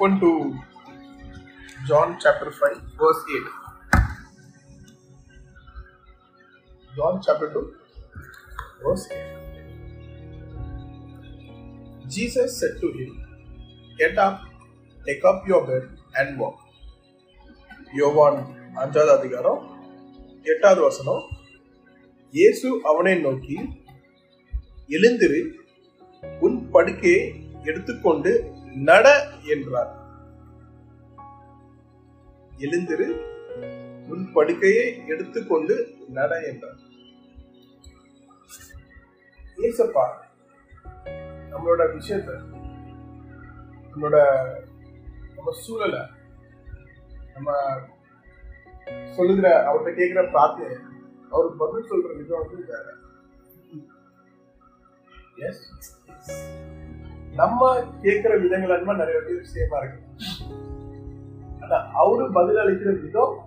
Open to John chapter 5, verse 8. John chapter 2, verse 8. Jesus said to him, Get up, take up your bed, and walk. யோவான் அஞ்சாவது அதிகாரம் எட்டாவது வசனம் இயேசு அவனை நோக்கி எழுந்திரு உன் படுக்கையை எடுத்துக்கொண்டு நட என்றார். எழுந்திரு உன் படுக்கையை எடுத்துக்கொண்டு நட என்றார். ஏசப்பா நம்மளோட விஷயத்த நம்மளோட நம்ம சூழலை நம்ம சொல்லுகிற அவர்கிட்ட கேட்கிற பிரார்த்தனை அவர் பதில் சொல்ற விதம் வந்து வேற. எஸ் நம்ம கேட்கிற விதங்கள் அன்பா நிறைய பேர் சேமா இருக்கு. ஆனா அவரு பதில் அளிக்கிற விதம்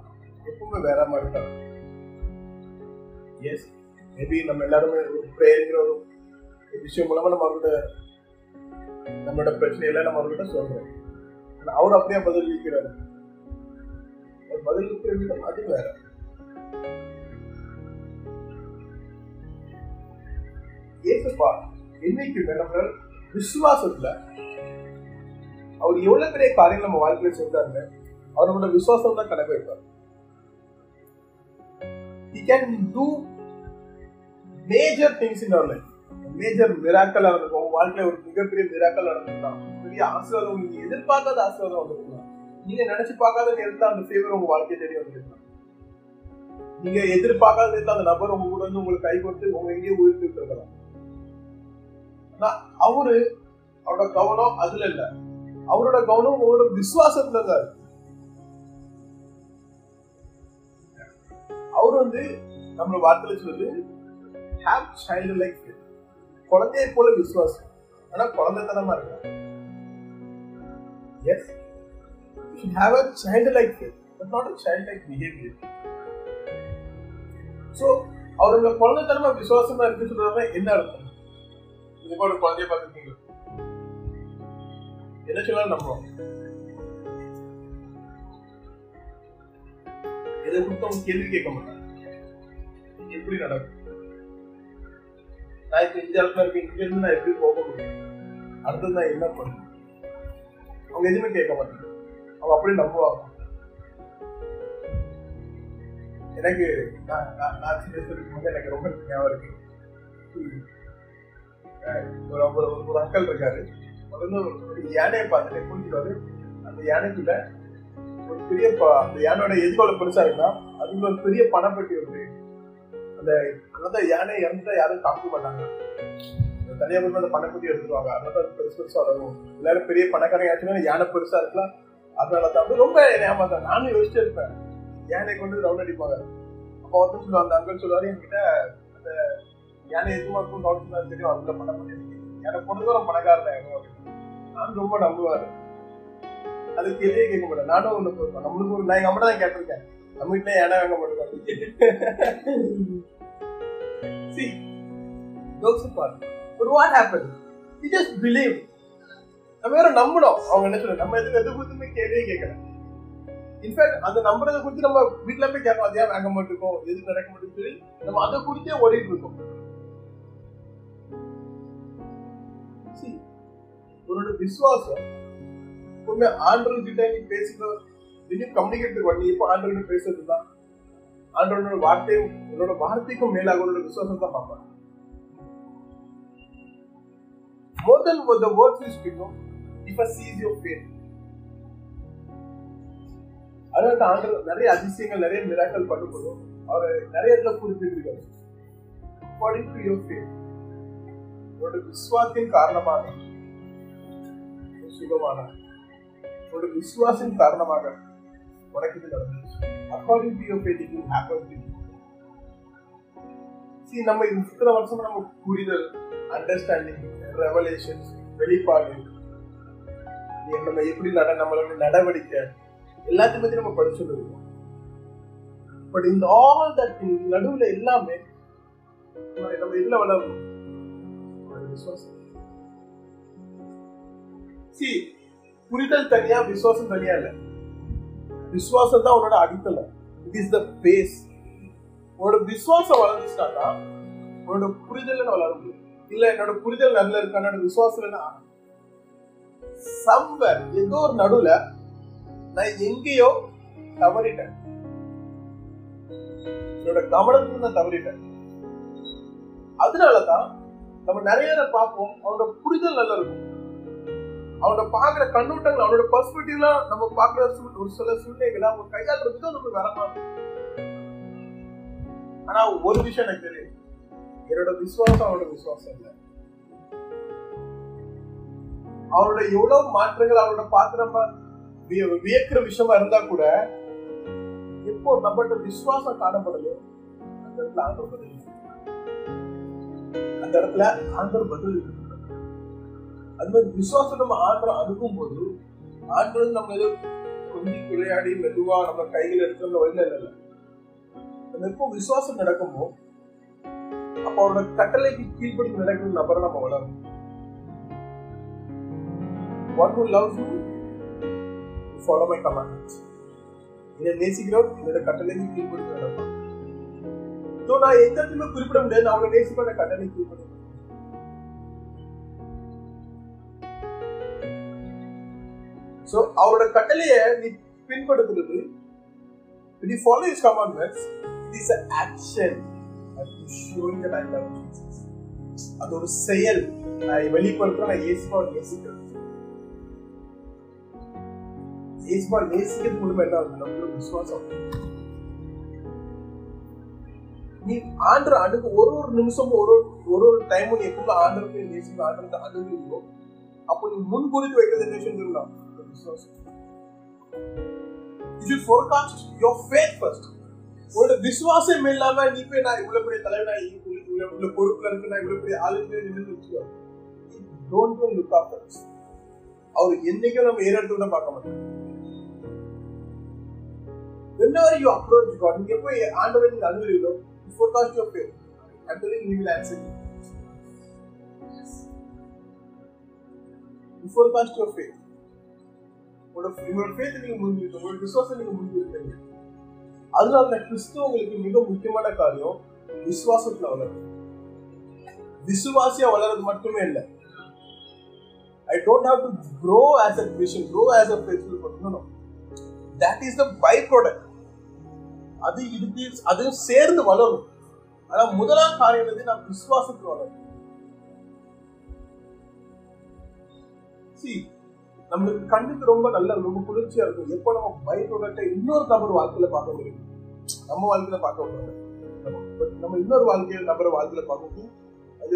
எப்பவுமே வேற மாதிரி தான். எஸ் மேபி நம்ம எல்லாருமே ஒரு பிரேயருங்கிற ஒரு விஷயம் மூலமா நம்ம அவர்கிட்ட நம்மளோட பிரச்சனையில நம்ம அவர்கிட்ட சொல்றோம். ஆனா அவர் அப்படியே பதில் அளிக்கிறாரு. பதில் அளிக்கிற விதம் அது வேற. ஏசுப்பா என்னைக்குமே நம்மளால் விசுவாசத்துல அவர் எவ்வளவு பெரிய காரியங்கள் நம்ம வாழ்க்கையில செஞ்சாருங்க அவர் நம்மளோட விசுவாசம் தான் கடைபிடிப்பார் he can do major things in our life. Major miracle நடந்திருக்கும் வாழ்க்கையில ஒரு மிகப்பெரிய மிராக்கல் நடந்திருக்கலாம். பெரிய ஆசீர்வாதம் நீங்க எதிர்பார்க்காத ஆசீர்வாதம் வந்திருக்கலாம். நீங்க நினைச்சு பார்க்காத நேரத்துல அந்த ஃபேவர் உங்க வாழ்க்கையை தேடி வந்திருக்கலாம். நீங்க எதிர்பார்க்காத நேரத்துல அந்த நபர் உங்க கூட வந்து உங்களுக்கு கை கொடுத்து உங்க எங்கேயே உயிர்த்து இருக்கலாம் அவரு அவரோட கவனம் அதுல இல்ல. அவரோட கவனம் அவரோட விசுவாசத்துல தான் அவர் வந்து நம்மள வார்த்தையில சொல்லுது ஹேவ் சைல்டு லைக் குழந்தையை போல விசுவாசம். ஆனா குழந்தைத்தனமா இருக்க? Yes have a child like but not a child like behaviour so அவரோட குழந்தைத்தனமா விசுவாசமா இருக்குன்னு சொல்றதுனா என்ன அர்த்தம்? கண்டிப்பா ஒரு குழந்தைய பார்த்துருக்கீங்க. என்ன சொல்லலாம் நம்புறோம். எதை கொடுத்து அவங்க கேள்வி கேட்க மாட்டாங்க. எப்படி நடக்கும்? நான் இப்ப இந்த இடத்துல இருக்கேன். இங்க இருந்து நான் எப்படி போக முடியும்? அடுத்தது நான் என்ன பண்ணுவேன் அவங்க எதுவுமே கேட்க மாட்டாங்க. அவங்க அப்படியே நம்புவாங்க. எனக்கு நான் நான் சின்ன இருக்கும்போது எனக்கு ரொம்ப ஞாபகம் இருக்கு. ஒரு ஒரு ஒரு அக்கல் இருக்காரு அவர் வந்து ஒரு யானையை பார்த்துட்டு குளிக்கிறாரு அந்த யானைக்குள்ள ஒரு பெரிய ப- அந்த யானையோட எதிர்கொள்ள பெருசா இருக்குன்னா அதுல ஒரு பெரிய பணப்பெட்டி இருக்கு அந்த அந்த யானை இறந்துட்டா யாரும் தாக்கு மாட்டாங்க. அந்த தனியா போய் அந்த பணப்பெட்டி எடுத்துருவாங்க அதனால பெருசு பெருசா வளரும். எல்லாரும் பெரிய பணக்காரங்க ஆச்சுன்னா யானை பெருசா இருக்கலாம். அதனால தான். ரொம்ப ஏமாத்தான் நானும் யோசிச்சு இருப்பேன். யானை கொண்டு ரவுண்ட் அடிப்பாங்க. அப்போ வந்து சொல்லுவாங்க அந்த அங்கிள் சொல்லுவாரு என்கிட்ட அந்த ஏன்னா எதுவும் இருக்கும் கவனிச்சு தெரியும் அதுல பண்ணிருக்கேன் எனக்கு பொண்ணு தான் பணக்காரன் அப்படின்னு. நான் ரொம்ப நம்புவாரு. அது கேள்வியே கேட்க மாட்டேன் நானும் ஒண்ணு போயிருக்கோம் நம்மளுக்கு ஒரு நான் எங்க அம்மா தான் கேட்டிருக்கேன். நம்ம வீட்டுல இடம் வாங்க மாட்டேன் see jokes apart. But what happen you just believe நம்ம வேற நம்பணும் அவங்க என்ன சொல்ல நம்ம எதுக்கு எது குறித்துமே கேள்வியே கேட்கல. இன்ஃபேக்ட் அந்த நம்புறதை குறித்து நம்ம வீட்டுல போய் கேட்கலாம் அதையா வாங்க மாட்டிருக்கோம் எது நடக்க மாட்டேன்னு சொல்லி நம்ம அதை குறித்தே ஓடிட்டு இருக்கோம். உன்னோட விசுவாசம் உண்மை ஆண்டவர் கிட்ட நீ பேசுகிற திடீர் கம்யூனிகேட் பண்ணி. இப்போ ஆண்டவர் பேசுறது தான். ஆண்டவரோட வார்த்தையும் உன்னோட வார்த்தைக்கும் மேலாக உன்னோட விசுவாசம் தான் பார்ப்பாங்க மோர் தென் the words you speak no if a sees your faith. அதனால தான் ஆண்டவர் நிறைய அதிசயங்கள் நிறைய மிராக்கள் பண்ணும்போதும் அவர் நிறைய இடத்துல குறிப்பிட்டிருக்காரு. According to your faith உன்னோட விசுவாசத்தின் காரணமாக சுகமான ஒரு விசுவாசின் காரணமாக உனக்கு இது நடந்துச்சு according to your faith it will happen to see நம்ம இத்தனை வருஷம் நம்ம புரிதல் அண்டர்ஸ்டாண்டிங் ரெவலேஷன்ஸ் வெளிப்பாடு நம்ம எப்படி நட நம்மளோட நடவடிக்கை எல்லாத்தையும் பத்தி நம்ம படிச்சுட்டு இருக்கோம் பட் இந்த ஆல் தட் நடுவுல எல்லாமே நம்ம இதுல வளரணும்? விசுவாசம் சி புரிதல் தனியா விசுவாசம் தனியா இல்ல. விசுவாசம் தான் உன்னோட அடித்தளம். இட் இஸ் த பேஸ் உன்னோட விசுவாசம் வளர்ந்துச்சுனா உன்னோட புரிதல் வளர முடியும்? இல்ல என்னோட புரிதல் நல்ல இருக்கு? என்னோட விசுவாசம் சம்பர் ஏதோ ஒரு நடுவுல நான் எங்கேயோ தவறிட்டேன். என்னோட கவனத்துல நான் தவறிட்டேன். அதனாலதான் நம்ம நிறைய பார்ப்போம் அவனோட புரிதல் நல்லா இருக்கும். அவனோட பாக்குற கண்ணோட்டங்கள் அவனோட பர்ஸ்பெக்டிவ்ல நம்ம பாக்குற ஒரு சில சூழ்நிலைகளை அவங்க கையாளுற விதம் நமக்கு வரமா ஆனா ஒரு விஷயம் எனக்கு தெரியும். என்னோட விசுவாசம் அவனோட விசுவாசம் இல்லை. அவரோட எவ்வளவு மாற்றங்கள் அவரோட பாத்திரமா வியக்கிற விஷயமா இருந்தா கூட எப்போ நம்மகிட்ட விசுவாசம் காணப்படலையோ அந்த இடத்துல ஆண்டவர் பதில் அந்த இடத்துல ஆண்டவர் பதில் அது மாதிரி விசுவாசம் நம்ம ஆண்டவர் அணுகும் போது ஆண்டவர் நம்ம ஏதோ விளையாடி மெதுவா நம்ம கையில் எடுத்து நம்ம வழியில இல்லை நம்ம எப்போ விசுவாசம் நடக்குமோ அப்ப அவரோட கட்டளைக்கு கீழ்படி நடக்கிற நபரை நம்ம வளரும் one who love you follow my commandments. என்னை நேசிக்கிறோம் என்னோட கட்டளைக்கு கீழ்படி நடக்கும் நான் எந்த இடத்துலயுமே குறிப்பிட முடியாது. அவங்க நேசிக்கிற கட்டளை கீழ்படி ஸோ அவரோட கட்டளையை நீ பின்படுத்துறது When you follow his commandments, it is an action that is showing that I love Jesus. அது ஒரு செயல். நான் வெளிப்படுத்த நான் இயேசுவா நேசிக்கிறேன். இயேசுவா நேசிக்கிறது மூலமா என்ன ஆகுது நம்மளோட விசுவாசம் நீ ஆண்டு அணுகு ஒரு ஒரு நிமிஷமும் ஒரு ஒரு ஒரு டைமும் நீ எப்போ ஆண்டு நேசிக்கிற ஆண்டு அணுகுறீங்களோ அப்போ நீ முன் குறித்து வைக்கிறது என்ன விஷயம் தெரியுமா விசுவாசம் you should forecast your faith first உன்னோட விசுவாசம் இல்லாம நீ போய் நான் இவ்வளவு பெரிய தலைவனாகி இவ்வளவு பொறுப்புல இருக்கு நான் இவ்வளவு பெரிய ஆளுங்க நின்று வச்சுக்கோ டோன்ட் கோன் லுக் ஆஃப்டர் அவர் என்னைக்கும் நம்ம ஏறெடுத்து கூட பார்க்க மாட்டோம் whenever you approach God நீங்க எப்போ ஆண்டவரை நீங்க அணுகுறீங்களோ forecast your faith. I'm telling you he will answer you you forecast your உங்களோட ஃபேத்தை நீங்க முடிஞ்சிருக்கீங்க உங்களோட விசுவாசம் நீங்க முடிஞ்சிருக்கீங்க அதனால நான் கிறிஸ்துவங்களுக்கு மிக முக்கியமான காரியம் விசுவாசத்துல வளரும் விசுவாசியா வளர்றது மட்டுமே இல்லை. I don't have to grow as a Christian grow as a faithful person that is the by product அது இதுக்கு அதுவும் சேர்ந்து வளரும். ஆனா முதலாம் காரியம் வந்து நான் விசுவாசத்துல வளரும் See, நம்மளுக்கு கண்ணுக்கு ரொம்ப நல்ல ரொம்ப குளிர்ச்சியா இருக்கும். எப்போ நம்ம பை ப்ராடக்டை இன்னொரு நபர் வாழ்க்கையில பார்க்க முடியும். நம்ம வாழ்க்கையில பார்க்க முடியாது. நம்ம இன்னொரு வாழ்க்கையில நபர் வாழ்க்கையில பார்க்கும்போது அது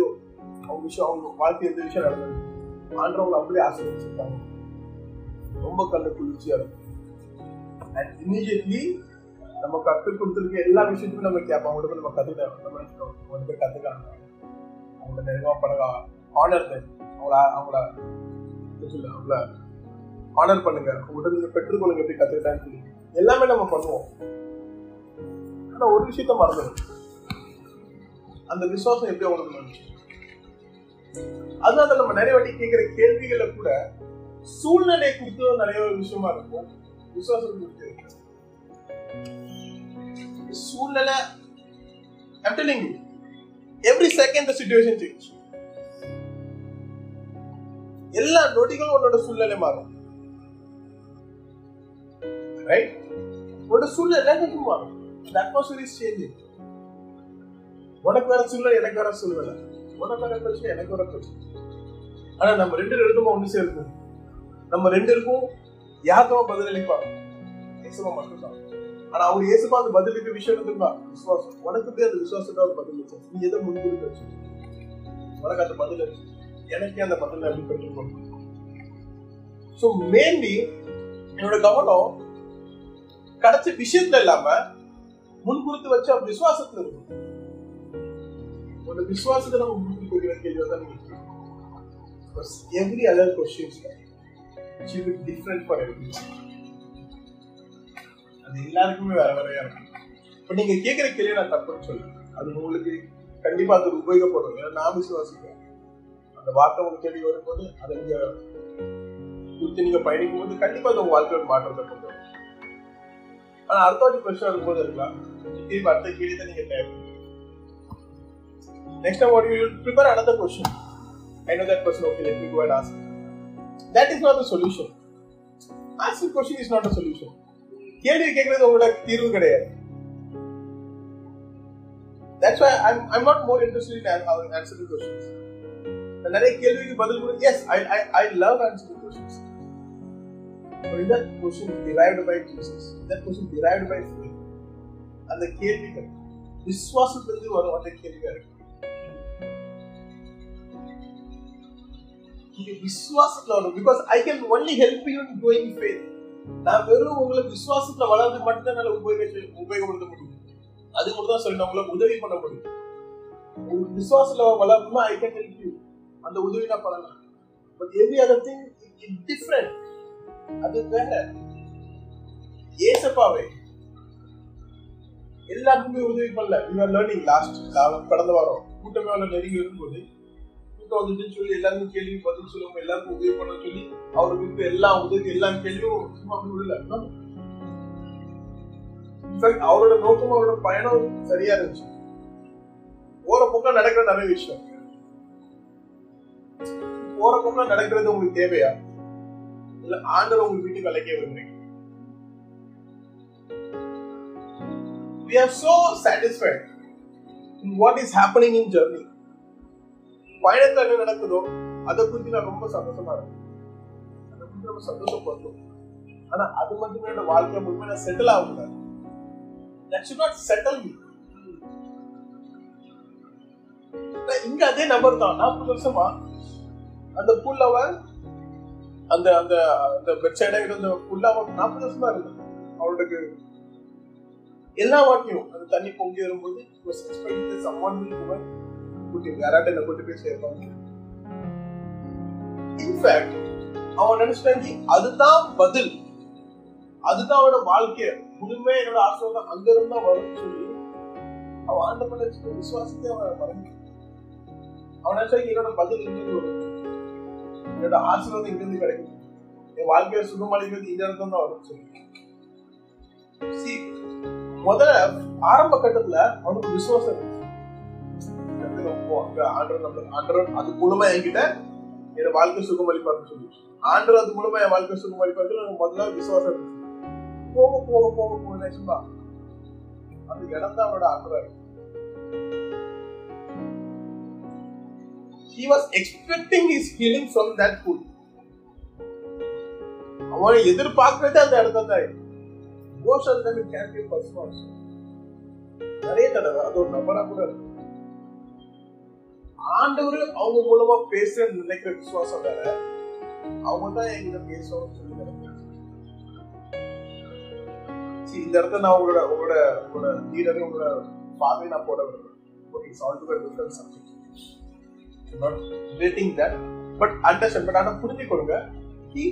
அவங்க விஷயம் அவங்க வாழ்க்கை எந்த விஷயம் நடந்தது? ஆண்டவங்க அப்படியே ஆசீர்வதிச்சிருக்காங்க. ரொம்ப கண்ணு குளிர்ச்சியா இருக்கும். அண்ட் இமீடியட்லி நம்ம கற்றுக் கொடுத்துருக்க எல்லா விஷயத்துக்கும் நம்ம கேட்போம். அவங்க நம்ம கத்துக்கிட்டோம். நம்ம அவங்க போய் கத்துக்காங்க அவங்க நெருங்கமா பழக ஆனர் அவங்கள அவங்கள சொல்லு அவங்கள ஆனர் பண்ணுங்க. உங்கள்கிட்ட நீங்க பெற்றுக்கொள்ளுங்க எப்படி கத்துக்கிட்டான்னு சொல்லி. எல்லாமே நம்ம பண்ணுவோம். ஆனா ஒரு விஷயத்த மறந்துடும் அந்த விசுவாசம் எப்படி அவங்களுக்கு வந்துச்சு? அதனால நம்ம நிறைய வாட்டி கேட்கிற கேள்விகளை கூட சூழ்நிலை குறித்து நிறைய விஷயமா இருக்கும். விசுவாசம் குறித்து சூழ்நிலை I'm telling you, every second the situation change. எல்லா நொடிகளும் உன்னோட சூழ்நிலை மாறும். ரைட் உன்னோட சூழ்நிலை மாறும். the atmosphere is changing. உனக்கு வேற சூழ்நிலை எனக்கு வேற சூழ்நிலை. உனக்கு வேற பிரச்சனை எனக்கு வேற பிரச்சனை ஆனா நம்ம ரெண்டு பேருக்கும் ஒண்ணு சேர்க்கும் நம்ம ரெண்டு பேருக்கும் யாருக்கமா பதில் அளிப்பா இயேசுவா மட்டும்தான். ஆனா அவர் இயேசுப்பா அந்த பதிலுக்கு விஷயம் இருந்தா விசுவாசம். உனக்கு போய் அந்த விசுவாசத்தை அவர் பதில் வச்சு நீ எதை முன்குறித்து வச்சு உனக்கு அந்த பதில் எனக்கே அந்த பதில் எப்படி பெற்றுக்கொள்ளும் ஸோ மெயின்லி என்னோட கவனம் கிடைச்ச விஷயத்துல இல்லாம முன்குறித்து வச்ச விசுவாசத்துல இருக்கும் ஒரு விசுவாசத்தை நம்ம முன்குறித்து வைக்கிற கேள்வி தான் every other questions she different for every அது எல்லாருக்குமே வேற வேறையா இருக்கும். இப்ப நீங்க கேட்கிற கேள்வி நான் தப்புன்னு சொல்லுவேன் அது உங்களுக்கு கண்டிப்பா அது உபயோகப்படும் ஏன்னா நான் விசுவாசிக்கிறேன். அந்த வார்த்தை உங்க தேடி வரும்போது அதை நீங்க குறித்து நீங்க பயணிக்கும் போது கண்டிப்பா அது உங்க வாழ்க்கையோட மாற்றத்தை கொண்டு வரும். ஆனா அடுத்த வாட்டி பிரச்சனை வரும்போது இருக்கலாம் திருப்பி அடுத்த கேள்வி தான் நீங்க தேவை Next time, what you will prepare another question. I know that person. Okay, let me go and ask. That is not the solution. Asking question is not a solution. கேள்வி கேட்கறது உங்களோட தீர்வு கிடையாது That's why I'm I'm not more interested in an- answering questions. நான் நிறைய கேள்விக்கு பதில் கொடு yes I I I love answering questions. But in that question derived by Jesus, that question derived by faith. அந்த கேள்விகள் விசுவாசத்திலிருந்து வரும் அந்த கேள்வியா இருக்கு நீங்க விசுவாசத்துல வரும். Because I can only help you in going faith நான் வெறும் உங்களை விசுவாசத்துல வளர்ந்து மட்டும் தான் என்னால உபயோக உபயோகப்படுத்த முடியும். அது மட்டும் தான் சொல்லி உங்களை உதவி பண்ண முடியும். உங்களுக்கு விசுவாசத்துல வளரணுமா ஐ கேன் ஹெல்ப் யூ அந்த உதவி நான் பண்ணலாம். But every other thing it different அது வேற. ஏசப்பாவே எல்லாருக்குமே உதவி பண்ணல. யூ லேர்னிங் லாஸ்ட் கடந்த வாரம் கூட்டமே அவளை நெருங்கி இருக்கும்போது கூட்டம் வந்துட்டு சொல்லி எல்லாருக்கும் கேள்வி பதில் சொல்லுவோம் எல்லாருக்கும் உதவி பண்ண சொல்லி அவருக்கு எல்லா உதவி எல்லா கேள்வியும் சும்மா விடல அவரோட நோக்கம் அவரோட பயணம் சரியா இருந்துச்சு. போற பக்கம் நடக்கிற நிறைய விஷயம். போற பக்கம் நடக்கிறது உங்களுக்கு தேவையா? இல்ல ஆண்டவர் உங்க வீட்டுக்கு அழைக்க விரும்புறீங்க. We are so satisfied in what is happening in Germany. பயணத்துல என்ன நடக்குதோ அதை குறித்து நான் ரொம்ப சந்தோஷமா இருக்கேன். அதை குறித்து நம்ம சந்தோஷப்படுறோம். ஆனா அது மட்டுமே என்னோட வாழ்க்கை முழுமே நான் செட்டில் ஆகக்கூடாது that should not settle me. இங்க அதே நபர் தான். நாற்பது வருஷமா அந்த புல்லவ அந்த அந்த அந்த பெட் சைடா ஃபுல்லா புல்லாவ நாற்பது வருஷமா இருந்தது அவளுக்கு எல்லா வாட்டியும் அந்த தண்ணி பொங்கி வரும்போது was expecting someone யாராட்ட என்ன கொண்டு போய் சேர்ப்பாங்க இன்ஃபேக்ட் அவன் நினைச்சிட்டாங்க அதுதான் பதில். அதுதான் அவனோட வாழ்க்கைய. முழுமையா என்னோட ஆசிர்வாதம் அங்க இருந்தா வரும்னு சொல்லி அவன் ஆண்ட பண்ண விசுவாசத்தை அவன் மறந்து அவன் நினைச்சாங்க என்னோட பதில் இருந்து வரும். என்னோட ஆசீர்வாதம் இங்கிருந்து கிடைக்கும். என் வாழ்க்கையை சுகமளிக்கிறது இந்த இடத்துல தான் வரும் சொல்லி. முதல்ல ஆரம்ப கட்டத்துல அவனுக்கு விசுவாசம் இருந்துச்சு. கர்த்தர் நம்ம ஆண்டவர் அது மூலமா என்கிட்ட என் வாழ்க்கை சுகம் அளிப்பாருன்னு சொல்லி. ஆண்டவர் அது மூலமா என் வாழ்க்கை சுகம் எனக்கு முதல்ல விசுவாசம் இருந்துச்சு. போக போக போக போக நினைச்சுமா அந்த இடம் தான் அவனோட ஆண்டவர் he was expecting his healing from that food. அவன் எதிர்பார்க்கறதே அந்த இடத்துல தான் most of can be person also நிறைய தடவை அது ஒரு நபரா கூட இருக்கு. ஆண்டவர் அவங்க மூலமா பேச நினைக்கிற விசுவாசம் வேற. அவங்க தான் எங்கிட்ட பேசணும்னு சொல்லி இந்த இடத்துல நான் உங்களோட உங்களோட உங்களோட லீடரை உங்களோட ஃபாதரை நான் போட விரும்புறேன். Okay it's all to subject not relating that but understand but ஆனா புரிஞ்சுக்கொள்ளுங்க he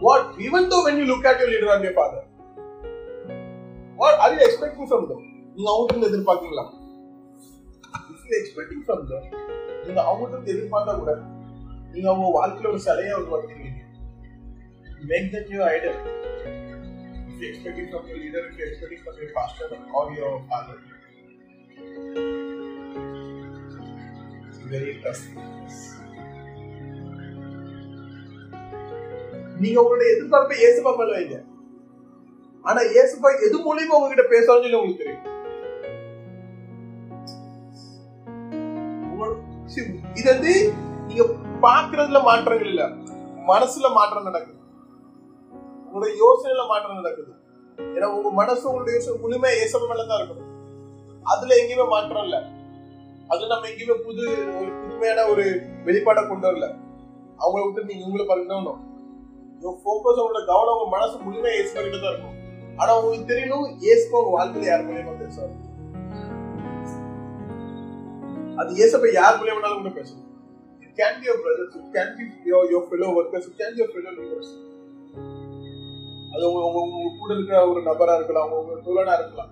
what even though when you look at your leader and your father what are you expecting from them நீங்க அவங்க இருந்து எதிர்பார்க்கீங்களா if you expecting from them நீங்க அவங்க இருந்து எதிர்பார்த்தா கூட நீங்க அவங்க வாழ்க்கையில ஒரு சிலையை உருவாக்குறீங்க make them your idol if you expecting from your leader if you expecting from your pastor or your father it's நீங்க உங்களுடைய எதிர்பார்ப்பை இயேசுபா மேல வைங்க. ஆனா இயேசுபா எது மூலியமா உங்ககிட்ட பேசணும்னு சொல்லி உங்களுக்கு தெரியும். இது வந்து நீங்க பாக்குறதுல மாற்றங்கள் இல்ல. மனசுல மாற்றம் நடக்குது. உங்களோட யோசனையில மாற்றம் நடக்குது. ஏன்னா உங்க மனசு உங்களுடைய யோசனை முழுமையா இயேசுப்பா மேலதான் இருக்கணும். அதுல எங்கேயுமே மாற்றம் இல்ல. அது நம்ம எங்கேயுமே புது ஒரு புதுமையான ஒரு வெளிப்பாடை கொண்டு வரல. அவங்கள விட்டு நீங்க உங்களை பறிக்கணும் ஃபோக்கஸ் அவங்களோட கவனம் உங்க மனசு முழுமையா ஏசு தான் இருக்கும். ஆனா உங்களுக்கு தெரியணும் ஏசுக்கு உங்க வாழ்க்கையில யார் மூலியமா பேசுவாரு அது ஏசப்ப யார் மூலியமானாலும் கூட பேசணும் it can be your brothers it can be your your fellow workers it can be your fellow leaders அது உங்க உங்க உங்க கூட இருக்கிற ஒரு நபரா இருக்கலாம் உங்க உங்க தோழனா இருக்கலாம்.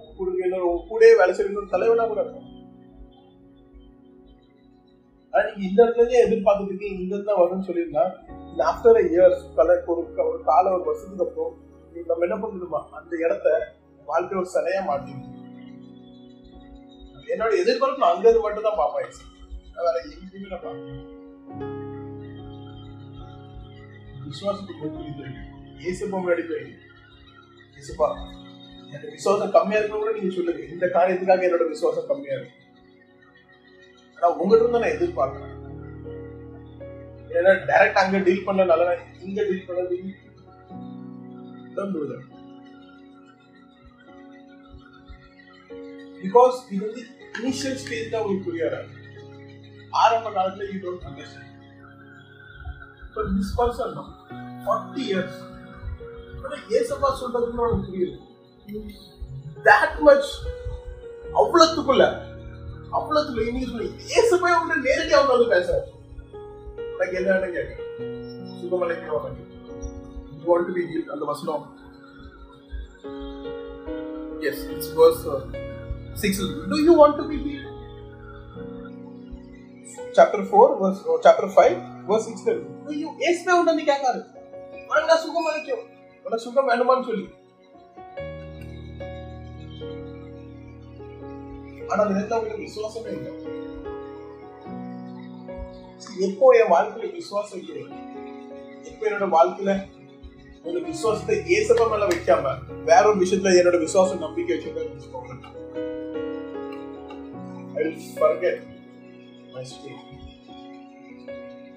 உங்க கூட இருக்கிற இன்னொரு உங்க கூடயே வேலை செய்யணும் தலைவனா கூட இருக்கலாம். ஆனா நீங்க இந்த இடத்துல இருந்தே எதிர்பார்த்துட்டு இருக்கீங்க இங்க இருந்து தான் வரும்னு சொல்லியிருந்தா ஆஃப்டர் இயர்ஸ் பல ஒரு ஒரு கால ஒரு வருஷத்துக்கு அப்புறம் நம்ம என்ன பண்ணிடுமா அந்த இடத்த வாழ்க்கை ஒரு சிலையா மாட்டிங்க என்னோட எதிர்பார்ப்பு நான் அங்க இருந்து மட்டும் தான் பாப்பேன் வேற எங்கேயுமே நான் பார்ப்பேன் விசுவாசத்துக்கு புரியுது ஏசுப்பா முன்னாடி போய் இயேசுப்பா எனக்கு விசுவாசம் கம்மியா இருக்கணும் கூட நீங்க சொல்லுங்க. இந்த காரியத்துக்காக என்னோட விசுவாசம் கம்மியா இருக்கும் ஆனா உங்ககிட்ட இருந்து நான் எதிர்பார்க்கிறேன் ஏன்னா டைரக்ட் அங்க டீல் பண்ண நல்லா இங்க டீல் பண்ணது பிகாஸ் இது வந்து இனிஷியல் ஸ்டேஜ் தான் உங்களுக்கு புரியாது ஆரம்ப காலத்துல you don't understand but this person forty years ஏசப்பா சொல்றதுன்னு உனக்கு புரியுது. தட் மச் அவ்வளத்துக்குள்ள அவ்வளத்துக்குள்ள இன்னைக்கு சொல்லி உங்க நேரடியாக அவங்க வந்து பேசுறாரு எனக்கு என்னன்னு கேட்க. சுகமலைக்கு You want to be healed அந்த வசனம். Yes, it's verse uh, 6. Do you want to be healed? Chapter 4, verse, oh, chapter 5, verse 6. Do you ஏசுவே உன்னை கேட்காரு உனக்கு சுகம் அளிக்கும் உனக்கு சுகம் வேணுமான்னு சொல்லி. ஆனா அந்த நேரத்துல அவங்களுக்கு விசுவாசமே இல்லை. எப்போ என் வாழ்க்கையில விசுவாசம் வைக்கிறேன் இப்போ என்னோட வாழ்க்கையில என்னோட விசுவாசத்தை ஏசப்ப மேல வைக்காம வேற ஒரு விஷயத்துல என்னோட விசுவாசம் நம்பிக்கை வச்சுக்கோங்க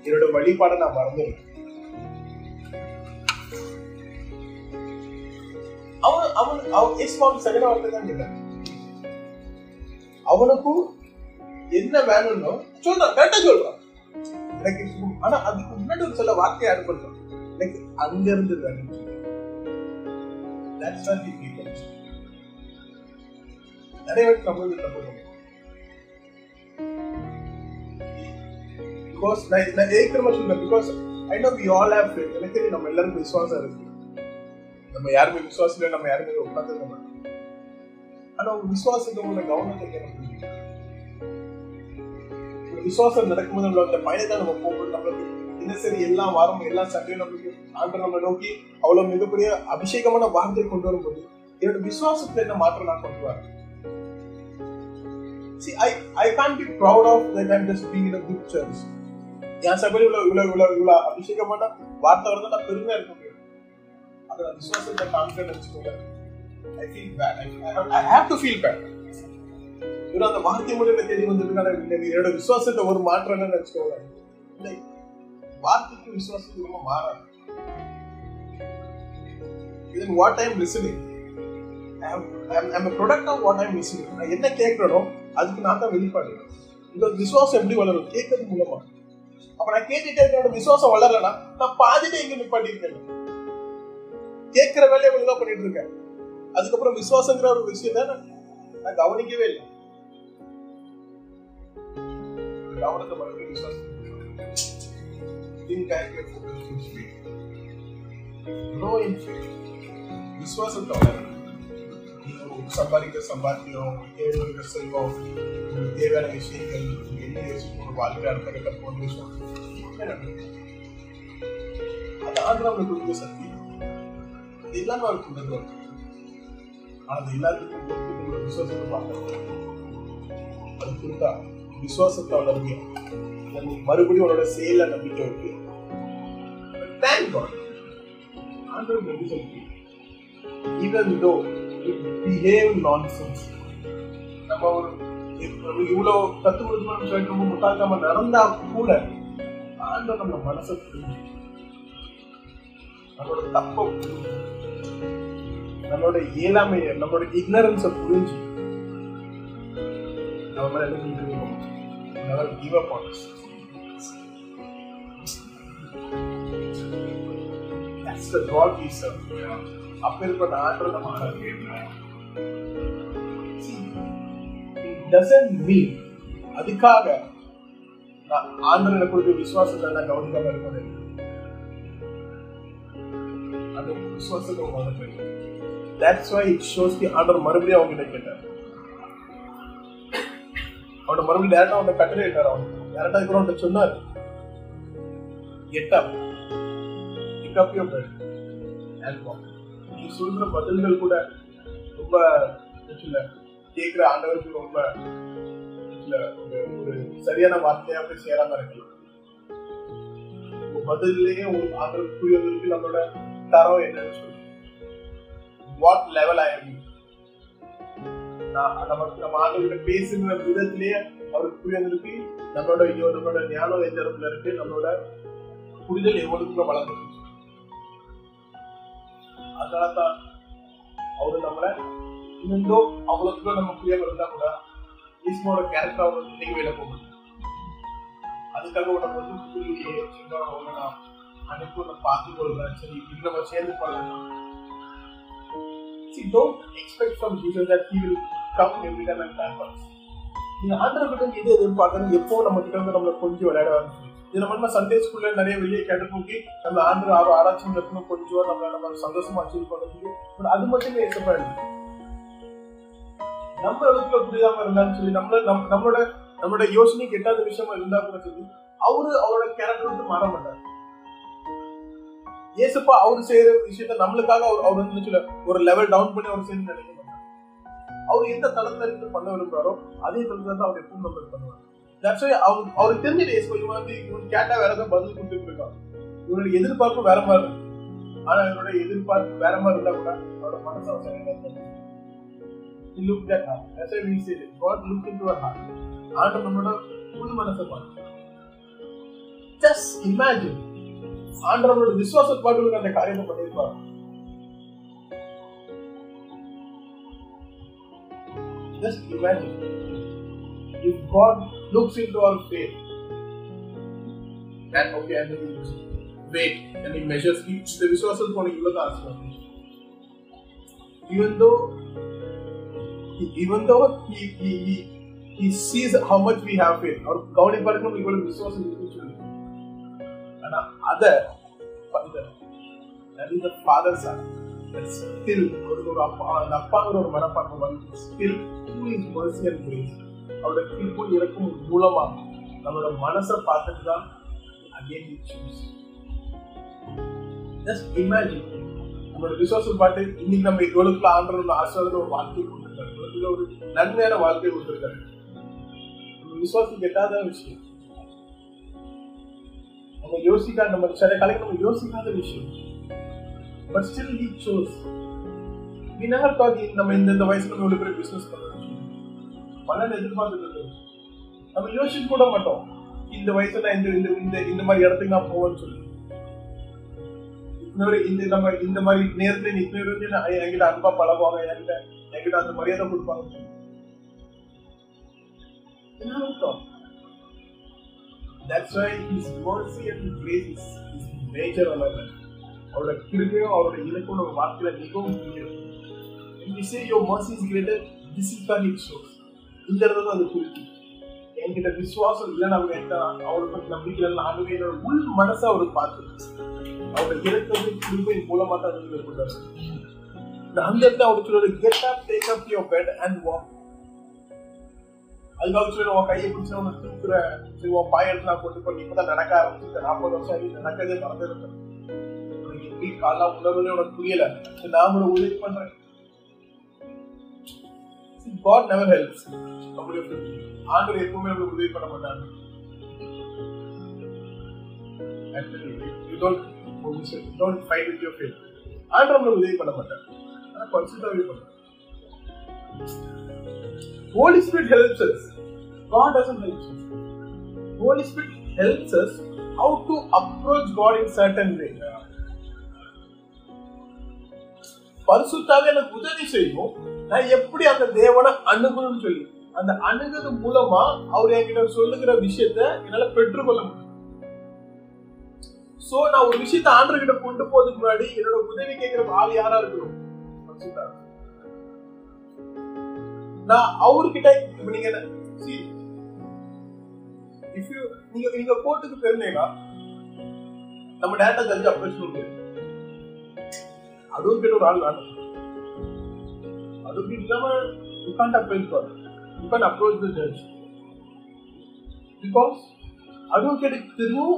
என்னோட வழிபாடை நான் மறந்துடுவேன் அவன் அவன் அவன் இஸ்மாம் செகண்ட் வார்த்தை தான் கேட்டான் அவனுக்கும் என்ன வேணும்னோ சொல்றான் கரெக்டா சொல்றான் எனக்கு சு- ஆனா அதுக்கு முன்னாடி ஒரு சில வார்த்தையை ஆட் பண்றான் எனக்கு அங்க இருந்து வேணும் நிறைய பேர் தமிழ் வந்து தப்பு பிகாஸ் நான் நான் ஏற்கனவே சொன்னேன் because I know we all have faith எனக்கு நம்ம எல்லாருக்கும் விசுவாசம் இருக்கு. நம்ம யாருமே விசுவாசம் இல்லை நம்ம யாருமே உட்காந்துருக்க மாட்டோம். ஆனா உங்க விசுவாசத்தை உங்களோட கவனத்தை கேட்க விசுவாசம் நடக்கும்போது நம்மளோட பயணத்தை நம்ம போகும்போது நம்மளுக்கு தினசரி எல்லா வாரமும் எல்லா சண்டையும் நம்மளுக்கு ஆண்டு நம்ம நோக்கி அவ்வளவு மிகப்பெரிய அபிஷேகமான வார்த்தை கொண்டு வரும்போது என்னோட விசுவாசத்துல என்ன மாற்றம் நான் கொண்டு வரேன்? See, I, I can't be proud of that I'm just being in a good church. என் சபையில் இவ்வளவு இவ்வளோ இவ்வளோ இவ்வளோ அபிஷேகமான வார்த்தை வருது நான் பெருமையாக இருக்க முடியும். அதை நான் விசுவாசத்தை கான்ஃபிடன்ட் வச்சுக்கோங்க I feel bad I have to feel bad இவர் அந்த வார்த்தை மூலியமா தேடி வந்ததுனால என்னோட விசுவாசத்தை ஒரு மாற்றம்னு வச்சுக்கோங்க வார்த்தைக்கு விசுவாசத்துக்கு ரொம்ப மாறாது. இதன் what I'm listening product of what I'm listening நான் என்ன கேட்கறனோ அதுக்கு நான் தான் வெளிப்பாடு இந்த விசுவாசம் எப்படி வளரும்? கேட்கறது மூலமா. அப்ப நான் கேட்டுட்டே இருக்கேன் விசுவாசம் வளரலன்னா நான் பாதிட்டே இங்க நிப்பாட்டிருக்கேன் கேட்கிற வேலையை ஒழுங்கா பண்ணிட்டு இருக்கேன். அதுக்கப்புறம் விசுவாசங்கிற ஒரு விஷயத்த நான் நான் கவனிக்கவே இல்லை கவனத்தை மறுபடியும் விசுவாசம் think I can focus in faith. Grow in faith. விசுவாசத்தை வளரும் நீங்க சம்பாதிக்கிற சம்பாத்தியம் தேவையான செல்வம் உங்களுக்கு தேவையான விஷயங்கள் நீங்க என்ன யோசிச்சு உங்க வாழ்க்கை அடுத்த போன விஷயம் எல்லாமே நடக்கும். அது ஆண்டவனுக்கு கொடுத்த சக்தி அது இல்லாம அவருக்கு உள்ளது ஆனா அது எல்லாருக்கும் விசுவாசத்தை அது விசுவாசத்தை வளருங்க மறுபடியும் உன்னோட செயல நம்பிக்கை இருக்கு. தேங்க் காட் ஆண்டவர் எப்படி சொல்லி ஈவன் தோ பிஹேவ் நான்சென்ஸ் நம்ம ஒரு இவ்வளோ கத்து கொடுக்கணும்னு சொல்லிட்டு ரொம்ப நடந்தா கூட ஆண்டவர் நம்ம மனசை புரிஞ்சு நம்மளோட தப்ப நம்மளோட இயலாமைய நம்மளோட இக்னரன்ஸை புரிஞ்சு நம்ம மேல என்ன செஞ்சிருக்கோம் never give up on us. It's the God we serve அப்பேற்பட்ட ஆற்றல் நம்ம ஆராதிக்கிறோம் டசன்ட் மீன் அதுக்காக நான் ஆண்டவனை கொடுத்த விசுவாசத்தை நான் கவனிக்காம இருக்கணும். அது விசுவாசத்தை உணர்ந்து that's why it shows the ஆண்டர் மறுபடியும் அவங்க கிட்ட கேட்டார். அவனை மறுபடியும் டேரக்டா அவனை கட்டளை அவன் டேரக்டா கூட அவன் சொன்னார். எட்டா pick up your bed album நீ சொல்ற பதில்கள் கூட ரொம்ப இல்ல கேட்கிற ஆண்டவருக்கு ரொம்ப இல்ல ஒரு சரியான வார்த்தையா போய் சேராம இருக்கலாம். பதிலே ஒரு உங்களுக்கு ஆண்டவருக்கு நம்மளோட தரம் என்னன்னு சொல்லு வாட் லெவல் ஐ எம் நம்ம நம்ம ஆண்டவர்கிட்ட பேசுகிற விதத்திலேயே அவருக்கு புரியவதற்கு நம்மளோட ஐயோ நம்மளோட ஞானம் எந்த இடத்துல இருக்கு? நம்மளோட புரிதல் எவ்வளவுக்கு வளர்ந்துருக்கு? அதனாலதான் அவரு நம்மள இன்னும் அவ்வளவுக்குள்ள நம்ம புரியாம இருந்தா கூட ஈஸ்மோட கேரக்டர் அவர் இன்னைக்கு போகும் அதுக்காக உன்னை வந்து புரியலையே சின்ன உன்னை நான் அனுப்பி உன்னை பார்த்து கொள்றேன் சரி இன்னும் சேர்ந்து பண்ணலாம் See, don't expect from Jesus that he will come every time and help us. நீங்க ஆண்டவர் கிட்ட எது எதிர்பார்க்கணும் எப்போ நம்ம கிட்ட வந்து நம்மள கொஞ்சம் விளையாட ஆரம்பிச்சு இது நம்ம சண்டே ஸ்கூல்ல நிறைய வெளியே கேட்டு போக்கி நம்ம ஆண்டு ஆறு ஆராய்ச்சி நடத்தணும் கொஞ்சம் நம்ம நம்ம சந்தோஷமா அச்சீவ் பண்ணதுக்கு. பட் அது மட்டுமே ஏசப்பா நம்ம இடத்துல புரியாம இருந்தாலும் சொல்லி நம்மள நம்ம நம்மளோட நம்மளோட யோசனைக்கு எட்டாத விஷயமா இருந்தா கூட சொல்லி அவரு அவரோட கேரக்டர் வந்து மாற மாட்டார். ஏசப்பா அவர் செய்யற விஷயத்த நம்மளுக்காக அவர் அவர் வந்து சொல்ல ஒரு லெவல் டவுன் பண்ணி அவர் செய்யணும்னு நினைக்க அவர் எந்த தளத்துல இருந்து பண்ண விரும்புறாரோ அதே தளத்துல தான் அவர் எப்பவும் நம்ம பண்ணுவார் தட்ஸ் அவர் அவருக்கு தெரிஞ்சது ஏசப்பா இவன் வந்து இவன் கேட்டா வேற ஏதாவது பதில் கொடுத்துட்டு இருக்கான் இவனுடைய எதிர்பார்ப்பு வேற மாதிரி இருக்கு ஆனா இவனோட எதிர்பார்ப்பு வேற மாதிரி இருந்தா கூட அவரோட மனசு அவசரம் He looked at her. That's why we say it. God looked into her heart. ஆண்டு நம்மளோட புது மனசை பார்த்து ஜஸ்ட் இமேஜின் ஆண்டவரோட விசுவாச பாட்டுகளுக்கு அந்த காரியத்தை பண்ணியிருப்பார் Just imagine if God looks into our faith and okay, and then he wait and he measures the the விசுவாசத்துக்கு உனக்கு இவ்வளவு தான் ஆசை even though even though he, he, he, he sees how much we have faith அவர் கவனிப்பாருக்கு நம்ம இவ்வளவு விசுவாசம் இருக்குன்னு சொல்லி ஆனா அதை பண்ற that is the ஒரு அப்பா அந்த அப்பாங்கிற ஒரு மனப்பான்மை வந்து still through his mercy and அவரோட கிருப்பும் இறக்கும் மூலமா நம்மளோட மனசை பார்த்துட்டு தான் again he choose. Just imagine நம்மளோட விசுவாசம் பாட்டு இன்னைக்கு நம்ம இவ்வளவுக்குள்ள ஆண்டவரோட ஆசிரியர் ஒரு வாழ்க்கை கொடுத்துருக்காரு. இவ்வளவுக்குள்ள ஒரு நன்மையான வாழ்க்கை கொடுத்துருக்காரு. நம்ம விசுவாசம் கெட்டாத விஷயம். நம்ம யோசிக்காத நம்ம சில காலைக்கு நம்ம யோசிக்காத விஷயம். But still he shows we never thought நம்ம இந்த இந்த வயசுல நம்ம இவ்வளவு பெரிய பிசினஸ் பண்ணணும் பலன் எதிர்பார்த்துட்டு நம்ம யோசிக்க கூட மாட்டோம். இந்த வயசுல இந்த இந்த இந்த இந்த மாதிரி இடத்துக்கு நான் போவேன்னு சொல்லி. இன்னொரு இந்த நம்ம இந்த மாதிரி நேரத்துல இன்னொரு வந்து என்கிட்ட அன்பா பழகுவாங்க என்கிட்ட என்கிட்ட அந்த மரியாதை கொடுப்பாங்க. என்ன அர்த்தம் That's why His mercy and grace is, is major அவரோட கிருபையும் அவரோட இலக்கும் நம்ம வாழ்க்கையில மிகவும் முக்கியம். When we say your mercy is தான் this is இந்த இடத்துல அது குறிக்கும். என்கிட்ட விசுவாசம் இல்லைன்னு அவங்க என்ன அவரை பற்றி நம்பிக்கை இல்லை ஆகவே என்னோட உள் மனசை அவர் பார்த்து அவரோட இலக்கத்தை கிருபை மூலமா தான் அது மேற்கொண்டாரு அந்த இடத்துல அவர் சொல்லுவாரு get up take up your bed and walk அதுக்காக சொல்லி உன் கையை பிடிச்சி உனக்கு தூக்குற சரி உன் பாயெல்லாம் எடுத்து நான் கொண்டு போய் இப்பதான் நடக்க ஆரம்பிச்சு நாற்பது வருஷம் ஆகி நடக்கதே நடந்திருக்கேன் எப்படி காலா உணர்வுல உனக்கு புரியல. சரி நான் உனக்கு உதவி பண்றேன். God never helps. ஆண்டவர் எப்பவுமே நம்மளுக்கு உதவி பண்ண மாட்டாங்க ஆண்டவர் உதவி பண்ண மாட்டார். ஆனா கொஞ்சம் உதவி பண்ணுறாங்க Holy Spirit helps us. God doesn't help us. Holy Spirit helps us how to approach God in certain way. பரிசுத்தாவே எனக்கு உதவி செய்யும் நான் எப்படி அந்த தேவனை அணுகணும்னு சொல்லி அந்த அணுகிறது மூலமா அவர் என்கிட்ட சொல்லுகிற விஷயத்த என்னால பெற்றுக்கொள்ள முடியும் சோ நான் ஒரு விஷயத்தை ஆண்டர்கிட்ட கொண்டு போறதுக்கு முன்னாடி என்னோட உதவி கேட்கிற ஆள் யாரா இருக்கணும் பரிசுத்த நான் அவர்கிட்ட இப்ப நீங்க இஃப் யூ நீங்க நீங்க கோர்ட்டுக்கு போயிருந்தீங்கன்னா நம்ம டேரக்டா ஜட்ஜ் அப்ரோச் பண்ண அதுவும் கிட்ட ஒரு ஆள் வேணும். அதுக்கு இல்லாம you can't approach for you can approach the judge because அட்வொகேட்டுக்கு தெரியும்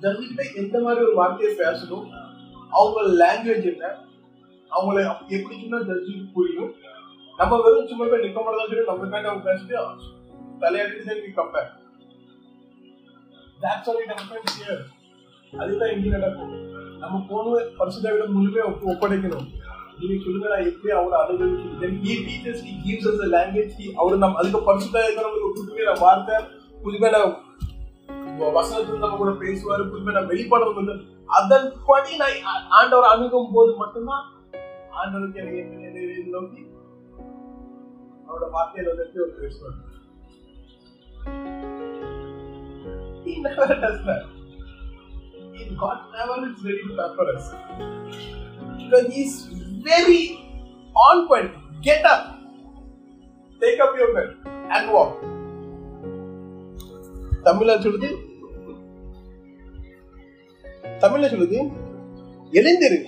ஜட்ஜு கிட்ட எந்த மாதிரி ஒரு வார்த்தையை பேசணும் அவங்க லாங்குவேஜ் என்ன அவங்கள எப்படி சொன்னா ஜட்ஜுக்கு புரியும். நம்ம வெறும் சும்மா போய் நிக்க மாட்டதான் சொல்லி நம்ம அவங்க பேசிட்டு தலையாட்டி சரி கம்பேர் That's அதுதான் நடக்கும். நம்ம போன பரிசுத்தாவிட முழுமையா ஒப்படைக்கணும். நீங்க சொல்லுங்க நான் எப்படி அவரை அனுபவிச்சு அவர் நம்ம அதுக்கு பரிசுத்தாவிட நம்மளுக்கு புதுமையான வார்த்தை. புதுமையான நம்ம கூட பேசுவாரு. புதுமையான வெளிப்பாடு வந்து அதன்படி நான் ஆண்டவர் அணுகும் போது மட்டும்தான் ஆண்டவருக்கு எனக்கு நோக்கி அவரோட வார்த்தையில வந்து ஒரு பேசுவார் He never does that. He, God never is ready to pamper us. Because He's very on point. Get up. Take up your bed and walk. தமிழ்ல சொல்லுது தமிழ்ல சொல்லுது எழுந்திரு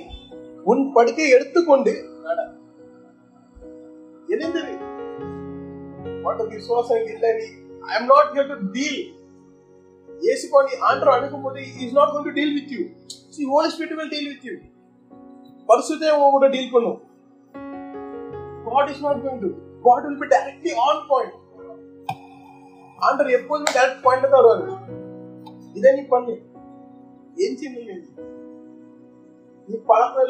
உன் படுக்கை எடுத்துக்கொண்டு நட எழுந்திரு வாட்ட விசுவாசம் இல்லை நீ I am not here to deal இயேசுப்பா நீ ஆண்டவர் அணுகும் போது is not going to deal with you see Holy Spirit will deal with you பரிசுத்தே உங்க கூட டீல் பண்ணும் God is not going to. God will be directly on point. ஆண்டவர் எப்போதுமே direct பாயிண்ட்ல தான் வருவாரு இதை நீ பண்ணு எஞ்சி நீ நீ பழக்கம்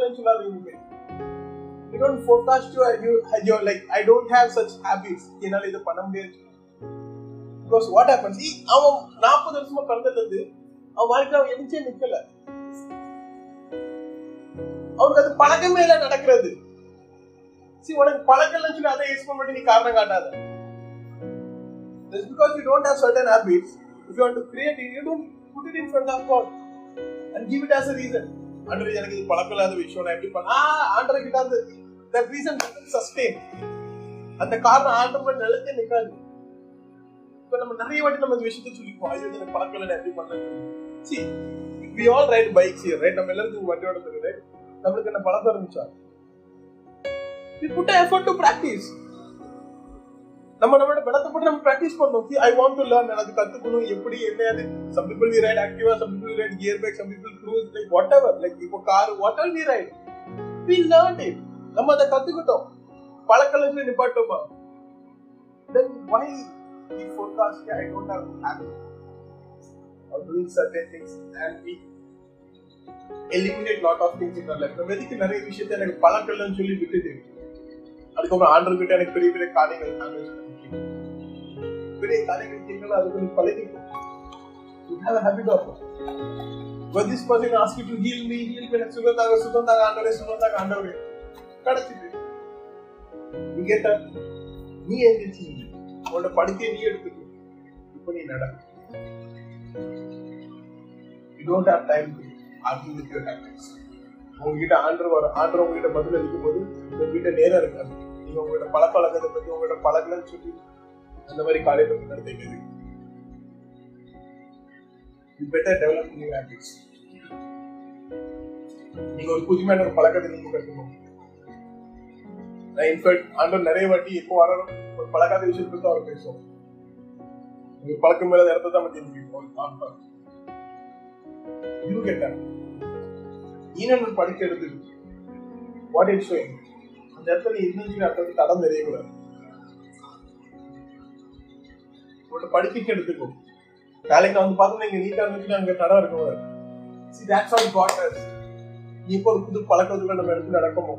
you don't forecast you you you like I don't have such habits என்னால இது பண்ண முடியாது பிகாஸ் வாட் ஹேப்பன்ஸ் அவன் நாற்பது வருஷமா பிறந்ததுலேருந்து அவன் வாழ்க்கை அவன் எதிர்த்தே நிற்கல அவனுக்கு அது பழக்கமே இல்லை நடக்கிறது சி உனக்கு பழக்கம்னு சொல்லி அதை எக்ஸ்பிளைன் பண்ணி நீ காரணம் காட்டாத because because don't don't have certain habits, if you want to create it, you don't put it in front of God and give it ஆண்டரை எனக்கு இது பழக்கம் இல்லாத விஷயம் நான் எப்படி பண்ண ஆண்டரை கிட்ட அந்த that reason doesn't sustain அந்த காரணம் ஆண்டவர் நிலத்தே நிக்காது. இப்ப நம்ம நிறைய வாட்டி நம்ம இந்த விஷயத்தை சொல்லிப்போம் ஐயோ எனக்கு பழக்கம் எப்படி பண்ணேன் see we all ride bike here right நம்ம எல்லாருக்கும் வண்டி ஓடுறது right நம்மளுக்கு என்ன பழக்கம் இருந்துச்சா? We put an effort to practice. நம்ம நம்மளோட பலத்தை போட்டு நம்ம பிராக்டிஸ் பண்ணோம். ஐ வாண்ட் டு லேர்ன் எனக்கு கத்துக்கணும். எப்படி என்ன அது? Some people we ride Activa some people ride gear bike some people cruise like whatever like இப்போ car whatever we ride we learn it நம்ம அதை கத்துக்கிட்டோம் பழக்கலத்துல நிப்பாட்டோமா then why we forecast I don't have habit of doing certain things and we eliminate lot of things in our life நம்ம எதுக்கு நிறைய விஷயத்தை எனக்கு பழக்கலன்னு சொல்லி விட்டுட்டு அதுக்கப்புறம் ஆண்டர் கிட்ட எனக்கு பெரிய பெரிய காரியங்கள் காண்பிச்சு பெரிய காரியங்கள் கேட்கல அது கொஞ்சம் பழகிக்கும் you have a habit of it. When this person asks you to heal me, heal me, எனக்கு சுகம் தாங்க, சுகம் தாங்க, ஆண்டவரே, சுகம் தாங்க, ஆண்டவரே. கிடைச்சிது. நீ கேட்ட நீ எந்திரிச்சு உன்னோட படுக்கையை நீ எடுத்துக்கோ. இப்ப நீ நட. You don't have time உங்ககிட்ட ஆண்டர் வர ஆண்டர் உங்ககிட்ட பதில் அளிக்கும் போது உங்ககிட்ட நேரம் இருக்காது நீங்க உங்களோட பழக்க பத்தி உங்களோட பழக்கலன்னு சொல்லி அந்த மாதிரி காரியத்தை நடத்திக்கிறது you better develop new habits நீங்க ஒரு புதுமையான ஒரு பழக்கத்தை நீங்க கற்றுக்கணும் Uh, இன்ஃபேக்ட் ஆண்டவர் நிறைய வாட்டி இப்போ வரணும் ஒரு பழக்காத விஷயத்தை தான் அவர் பேசுவோம் உங்க பழக்கம் மேல இடத்த தான் பத்தி தெரிஞ்சுக்கணும் யூ ஈனன் படிக்க எடுத்து வாட் இட் ஷோயிங் அந்த இடத்துல நீ இருந்துச்சு அடுத்தது தடம் தெரியக்கூடாது. உன்னோட படிக்கைக்கு எடுத்துக்கோ. வேலைக்கு வந்து பார்த்தா இங்க நீட்டா இருந்துச்சுன்னா அங்க தடம் இருக்கக்கூடாது See, that's how God நீ இப்போ ஒரு புது பழக்கத்துக்குள்ள நம்ம எடுத்து நடக்கமோ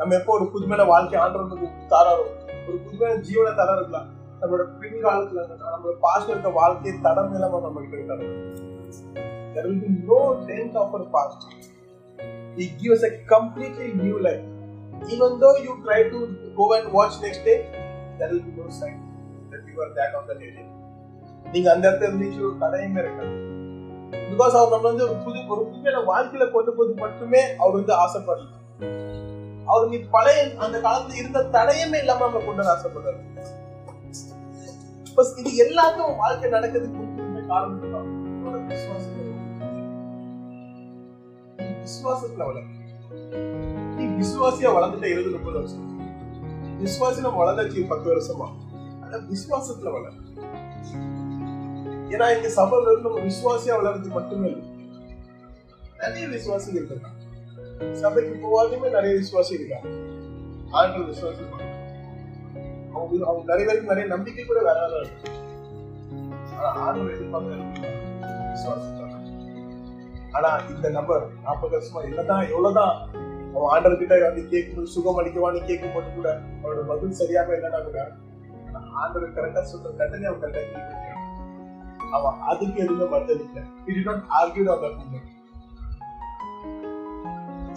நம்ம எப்போ ஒரு புதுமையான வாழ்க்கை ஆண்டவனுக்கு தராரோ ஒரு புதுமையான ஜீவனை தர இருக்கலாம் நம்மளோட பின்காலத்துல நம்மளோட பாஸ்ட் இருக்க வாழ்க்கையை தடம் இல்லாம நம்ம கிட்ட தரும் There will be no dent of our past. He gives a completely new life. Even though you try to go and watch next day, there will be no sign that you are that on the day. நீங்க அந்த இடத்துல இருந்துச்சு ஒரு தடையுமே இருக்காது because அவர் நம்ம வந்து ஒரு புது ஒரு புதிய வாழ்க்கையில கொண்டு போது மட்டுமே அவர் வந்து ஆசைப்படல அவர் நீ பழைய அந்த காலத்துல இருந்த தடையுமே இல்லாம நம்ம கொண்டு வர ஆசைப்படுறாரு இது எல்லாத்தையும் வாழ்க்கை நடக்கிறதுக்கு முக்கியமான காரணம் தான் விசுவாசத்துல நீ நீ விசுவாசியா வளர்ந்துட்ட இருபது முப்பது வருஷம். விசுவாசி நம்ம வளர்ந்தாச்சு பத்து வருஷமா. ஆனா விசுவாசத்துல வளர ஏன்னா இங்க சபையில இருந்து நம்ம விசுவாசியா வளர்றது மட்டுமே இல்லை. நிறைய விசுவாசிகள் இருக்காங்க. சபைக்கு போவாதுமே நிறைய விசுவாசி இருக்காங்க ஆண்கள் விசுவாசி அவங்க அவங்க நிறைய பேருக்கு நிறைய நம்பிக்கை கூட வேற வேற இருக்கு ஆனா ஆண்கள் எதிர்பார்க்க ஆனா இந்த நபர் நாற்பது வருஷமா என்னதான் எவ்வளவுதான் அவன் ஆண்டர் கிட்ட வந்து கேட்கும் சுகம் அளிக்கவான்னு கேட்கும் போது கூட அவனோட பதில் சரியாக இல்லைன்னா கூட ஆனா ஆண்டவர் கரெக்டா சொல்ற கட்டளை அவன் கரெக்டா அவன் அதுக்கு எதுவுமே பதில் இல்லை. Did not argue on.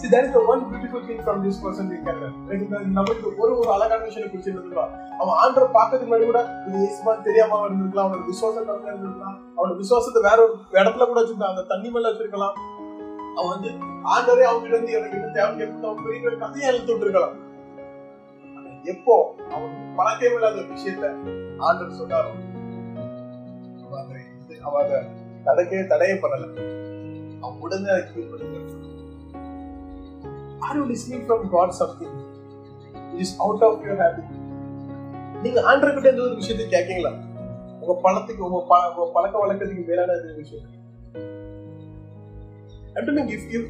See, that is the one beautiful thing from this person we can learn. Like, இந்த நமக்கு ஒரு ஒரு அழகான விஷயம் குறிச்சு அவன் ஆண்டரை பார்க்கறதுக்கு முன்னாடி கூட இது இயேசுவான்னு தெரியாம அவன் இருந்திருக்கலாம். அவனோட விசுவாசம் கம்மியா இருந்திருக்கலாம். அவனோட விசுவாசத்தை வேற ஒரு இடத்துல கூட வச்சிருக்கான் அந்த தண்ணி மேல வச்சிருக்கலாம். அவன் வந்து ஆண்டரே அவங்க கிட்ட இருந்து எனக்கு என்ன தேவை கேட்டு அவன் பெரிய பெரிய கதையை எழுத்து விட்டுருக்கலாம் எப்போ அவன் பழக்கமே இல்லாத விஷயத்த ஆண்டர் சொன்னாரோ அவன் அதை இது- தடையே பண்ணல. அவன் உடனே அதை கீழ்ப்படுத்த are you listening from God something it is out of your habit நீங்க ஆண்டர் கிட்ட இருந்து ஒரு விஷயத்தை கேட்கீங்களா? உங்க பணத்துக்கு உங்க ப- பழக்க வழக்கத்துக்கு மேலான விஷயம்.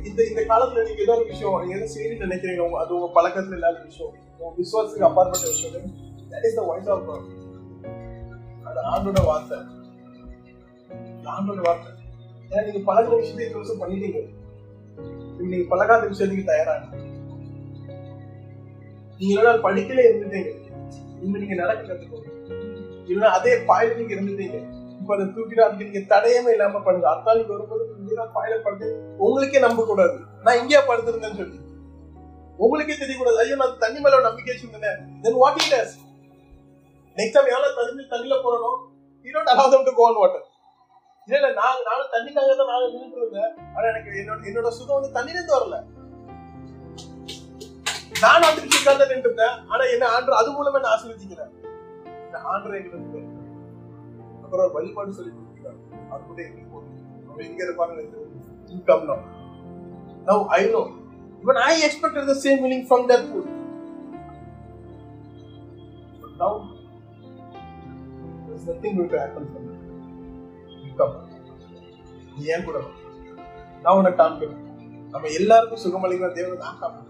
இந்த இந்த காலத்துல நீங்க ஏதோ ஒரு விஷயம் நீங்க எதை செய்யணும்னு நினைக்கிறீங்க அது உங்க பழக்கத்துல இல்லாத விஷயம் உங்க விசுவாசத்துக்கு அப்பாற்பட்ட விஷயம் that is the voice of God அது ஆண்டோட வார்த்தை. ஆண்டோட வார்த்தை. ஏன்னா நீங்க பழகிற விஷயத்தை இந்த வருஷம் பண்ணிட்டீங்க. இன்னைக்கு பழகாத விஷயத்துக்கு தயாராக நீங்க இல்லைனா படிக்கல இருந்துட்டீங்க இனிமே நீங்க நடக்க கத்துக்கோங்க இல்லைன்னா அதே பாயில நீங்க இருந்துட்டீங்க இப்ப அதை தூக்கிட்டு அதுக்கு நீங்க தடையமே இல்லாம பண்ணுங்க. அடுத்த நாளைக்கு வரும்போது நீங்க பாயில படுத்து உங்களுக்கே நம்ப கூடாது நான் இங்கேயா படுத்திருந்தேன்னு சொல்லி. உங்களுக்கே தெரியக்கூடாது. ஐயோ நான் தண்ணி மேல நம்பிக்கை வச்சிருந்தேன். Then what it next time எவ்வளவு தண்ணி தண்ணியில போறோம் you don't allow them to go on water இல்ல இல்ல நான் நானும் தண்ணிக்காக தான் நாங்க நின்றுட்டு இருந்தேன். ஆனா எனக்கு என்னோட என்னோட சுகம் வந்து தண்ணிலேருந்து வரல. நான் அந்த விஷயத்தான் தான் நின்று இருந்தேன். ஆனா என்ன ஆண்டு அது மூலமா நான் ஆசீர்வதிக்கிறேன். இந்த ஆண்டு எங்களுக்கு அப்புறம் வழிபாடு சொல்லி கொடுக்கிறார் அது கூட எங்களுக்கு போதும். எங்க இருப்பாங்க income no now I know Even I expected the same meaning from that food. But now, there's nothing going to happen from it. You நீ ஏன் கூட நான் உனக்கு காமிக்கிறேன் நம்ம எல்லாருக்கும் சுகமளிக்கிற தேவன் நான் காமிக்கிறேன்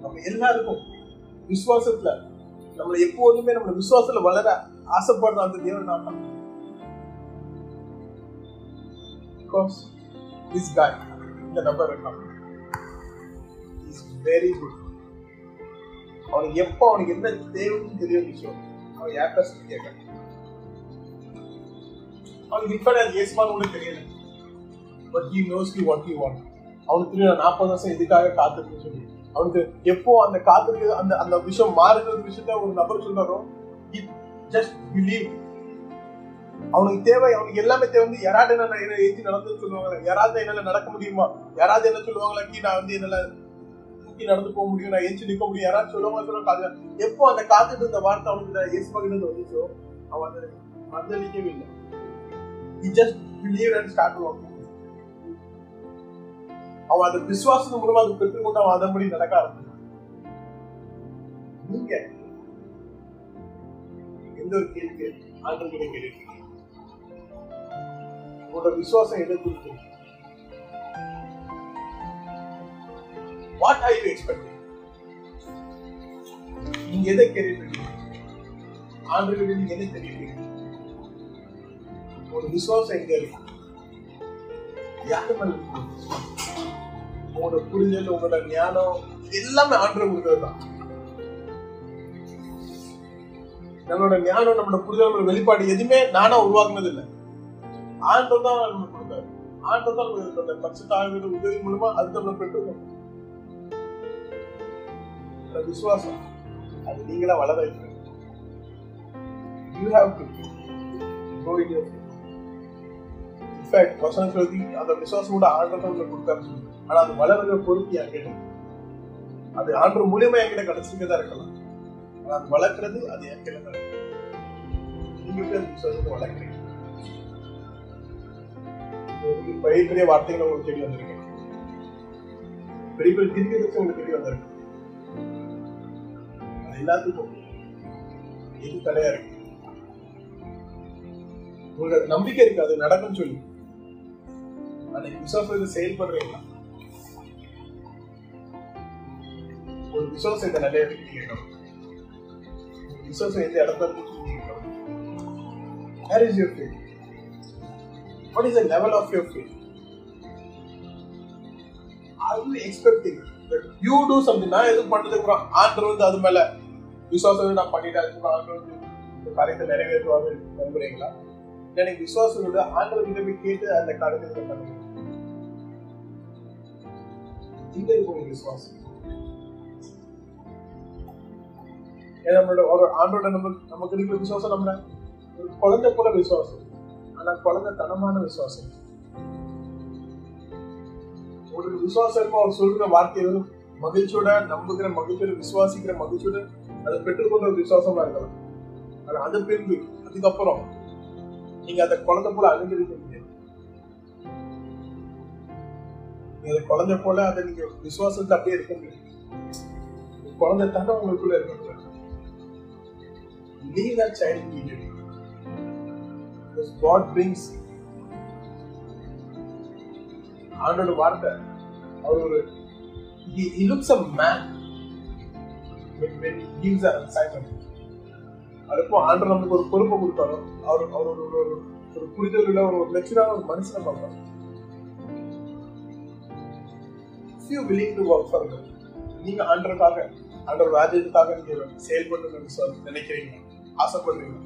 நம்ம எல்லாருக்கும் விசுவாசத்துல நம்மள எப்போதுமே நம்ம விசுவாசத்துல வளர ஆசைப்படுற அந்த தேவன் நான் காமிக்கிறேன் பிகாஸ் திஸ் காய் இந்த நபர் இருக்கான் இஸ் வெரி குட் அவனுக்கு எப்போ அவனுக்கு என்ன தேவைன்னு தெரிய விஷயம் அவன் யார்கிட்ட சொல்லி கேட்கறான். அவனுக்கு இப்ப அது இயேசுமான் கூட தெரியல. But he knows you what you அவனுக்கு தெரியும் நாற்பது வருஷம் இதுக்காக காத்திருக்கு சொல்லி அவனுக்கு எப்போ அந்த காத்திருக்கு அந்த அந்த விஷயம் மாறுகிற விஷயத்த ஒரு நபர் சொல்றாரோ ஜஸ்ட் பிலீவ் அவனுக்கு தேவை அவனுக்கு எல்லாமே தேவை. வந்து யாராவது என்ன என்ன ஏற்றி நடந்து சொல்லுவாங்களா? யாராவது என்னால நடக்க முடியுமா? யாராவது என்ன சொல்லுவாங்களா? கீ நான் வந்து என்னால தூக்கி நடந்து போக முடியும் நான் ஏச்சு நிக்க முடியும். யாராவது சொல்லுவாங்க சொல்லுவாங்க காது எப்போ அந்த காத்துட்டு இருந்த வார்த்தை அவனுக்கு ஏசு பகிர்ந்து வந்துச்சோ அவன் அதை மறுதளிக்கவே இல்லை. He just believed and started walking அவன் அந்த விசுவாசத்து மூலமா அதை பெற்றுக்கொண்டு அவன் அதன்படி நடக்க ஆரம்பிச்சான். நீங்க எந்த ஒரு கேள்வி ஆண்டல் கிட்ட கேள்வி உங்களோட விசுவாசம் எதை குறித்து வாட் ஆர் யூ எக்ஸ்பெக்டிங் நீங்க எதை கேள்வி ஆண்டுகிட்ட நீங்க எதை தெரியும் ஒரு விசுவாசம் எங்க இருக்கு? யாரு மேல உங்களோட புரிதல் உங்களோட ஞானம் எல்லாமே ஆண்டு கொடுத்தது தான் நம்மளோட ஞானம் நம்மளோட புரிதல் நம்மளோட வெளிப்பாடு எதுவுமே நானா உருவாக்குனது இல்லை ஆண்டு தான் நம்மளுக்கு கொடுத்தாரு. ஆண்டு தான் நம்மளுக்கு அந்த பட்சத்தாழ்வு உதவி மூலமா அது நம்ம பெற்றுக்கணும் அந்த விசுவாசம் அது நீங்களா வளர வைக்கணும். You have to go in your in fact வசனம் சொல்லி அந்த விசுவாசம் கூட ஆண்டவர்கள் கொடுத்தாரு ஆனா அது வளர்கிற பொறுப்பு என்கிட்ட அது ஆண்டு மூலியமா என்கிட்ட கிடைச்சிருக்கே தான் இருக்கலாம். ஆனா அது வளர்க்கறது அது என்கிட்ட தான் நீங்க விசுவாசத்தை வளர்க்குறீங்க? பெரிய பெரிய வார்த்தைகள் உங்களுக்கு தெரிய வந்திருக்கேன். பெரிய பெரிய திருப்பி உங்களுக்கு தெரிய வந்திருக்கு அது எல்லாத்துக்கும் எது தடையா இருக்கு? உங்களுக்கு நம்பிக்கை இருக்கு அது நடக்கும்னு சொல்லி. அன்னைக்கு இது செயல்படுறீங்களா ஒரு விசுவாசம் இந்த நிலையை இருக்கு கேட்கணும். விசுவாசம் எந்த இடத்துல இருக்கு கேட்கணும். Where is your faith? What is the level of your faith? Are you expecting that you do something? நான் எதுவும் பண்ணதுக்கு அப்புறம் ஆண்டவர் வந்து அது மேல விசுவாசம் நான் பண்ணிட்டேன் அதுக்கப்புறம் ஆண்டர் வந்து இந்த காரியத்தை நிறைவேற்றுவாங்க நம்புறீங்களா எனக்கு விசுவாசம் வந்து ஆண்டவர் கிட்ட போய் கேட்டு அந்த காரியத்தை நீங்க பண்ணுங்க இங்க இருக்கு விசுவாசம் ஏன்னா நம்மளோட ஒரு ஆண்டோட நம்ம நமக்கு இருக்கிற விசுவாசம் நம்ம ஒரு குழந்தை போல விசுவாசம். ஆனா குழந்தை தனமான விசுவாசம். உங்களுக்கு விசுவாசம் இருக்கும் அவர் சொல்ற வார்த்தை மகிழ்ச்சியோட நம்புகிற மகிழ்ச்சியோட விசுவாசிக்கிற மகிழ்ச்சியோட அதை பெற்றுக்கொண்ட ஒரு விசுவாசமா இருக்கலாம். ஆனா அது பின்பு அதுக்கப்புறம் நீங்க அந்த குழந்தை போல அனுமதிக்க அது குழந்தை போல அதை நீங்க விசுவாசத்தை அப்படியே இருக்க முடியும் குழந்தை தானே உங்களுக்குள்ள இருக்க முடியாது leave that child immediately. Because God brings ஆண்டோட வார்த்தை. அவர் ஒரு he, he looks a man when, when he gives an assignment அதுக்கும் ஆண்டர் நமக்கு ஒரு பொறுப்பை கொடுத்தாலும் அவர் அவர் ஒரு ஒரு புரிதல் இல்லை ஒரு மெச்சூரான ஒரு மனுஷனை பார்ப்பார். If you willing to work for God, நீங்க ஆண்டருக்காக ஆண்டவர் ராஜ்யத்துக்காக நீங்க செயல்பட்டு நினைக்கிறீங்க ஆசைப்படுறீங்க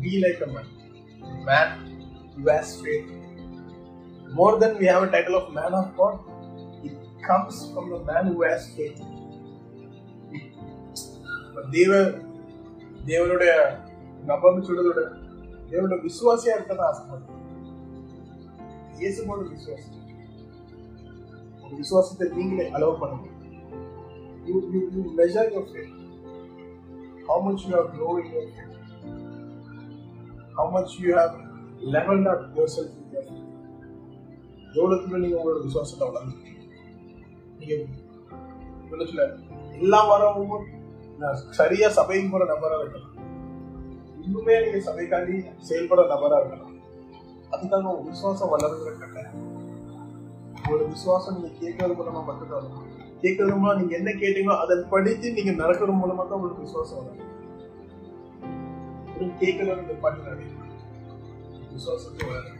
be like a man man who has faith more than we have a title of man of God it comes from the man who has faith தேவ தேவனுடைய நபர்னு சொல்றதோட தேவனுடைய விசுவாசியா இருக்கதான் ஆசைப்படுறேன் இயேசுவோட விசுவாசம் உங்க விசுவாசத்தை நீங்களே அலோவ் பண்ணுங்க you you you measure your faith. How much you have grown in your faith. How much you have leveled up yourself in your faith. எவ்வளவுக்குள்ள நீங்க உங்களோட விசுவாசத்தை வளர்ந்துருக்கீங்க நீங்க சொல்ல எல்லா வரவும் நான் சரியா சபைக்கு போற நபரா இருக்கலாம் இன்னுமே நீங்க சபைக்காண்டி செயல்பட நபரா இருக்கலாம் அதுக்காக உங்க விசுவாசம் வளருங்கிற கட்டாயம் உங்களோட விசுவாசம் நீங்க கேட்கறது மூலமா மட்டும்தான் வரும். கேட்கறது மூலம் நீங்க என்ன கேட்டீங்களோ அதை படித்து நீங்க நடக்கிறது மூலமா தான் உங்களுக்கு விசுவாசம் வரும். கேட்கல கேட்கறது நீங்க பண்ணி விசுவாசத்தை வளரும்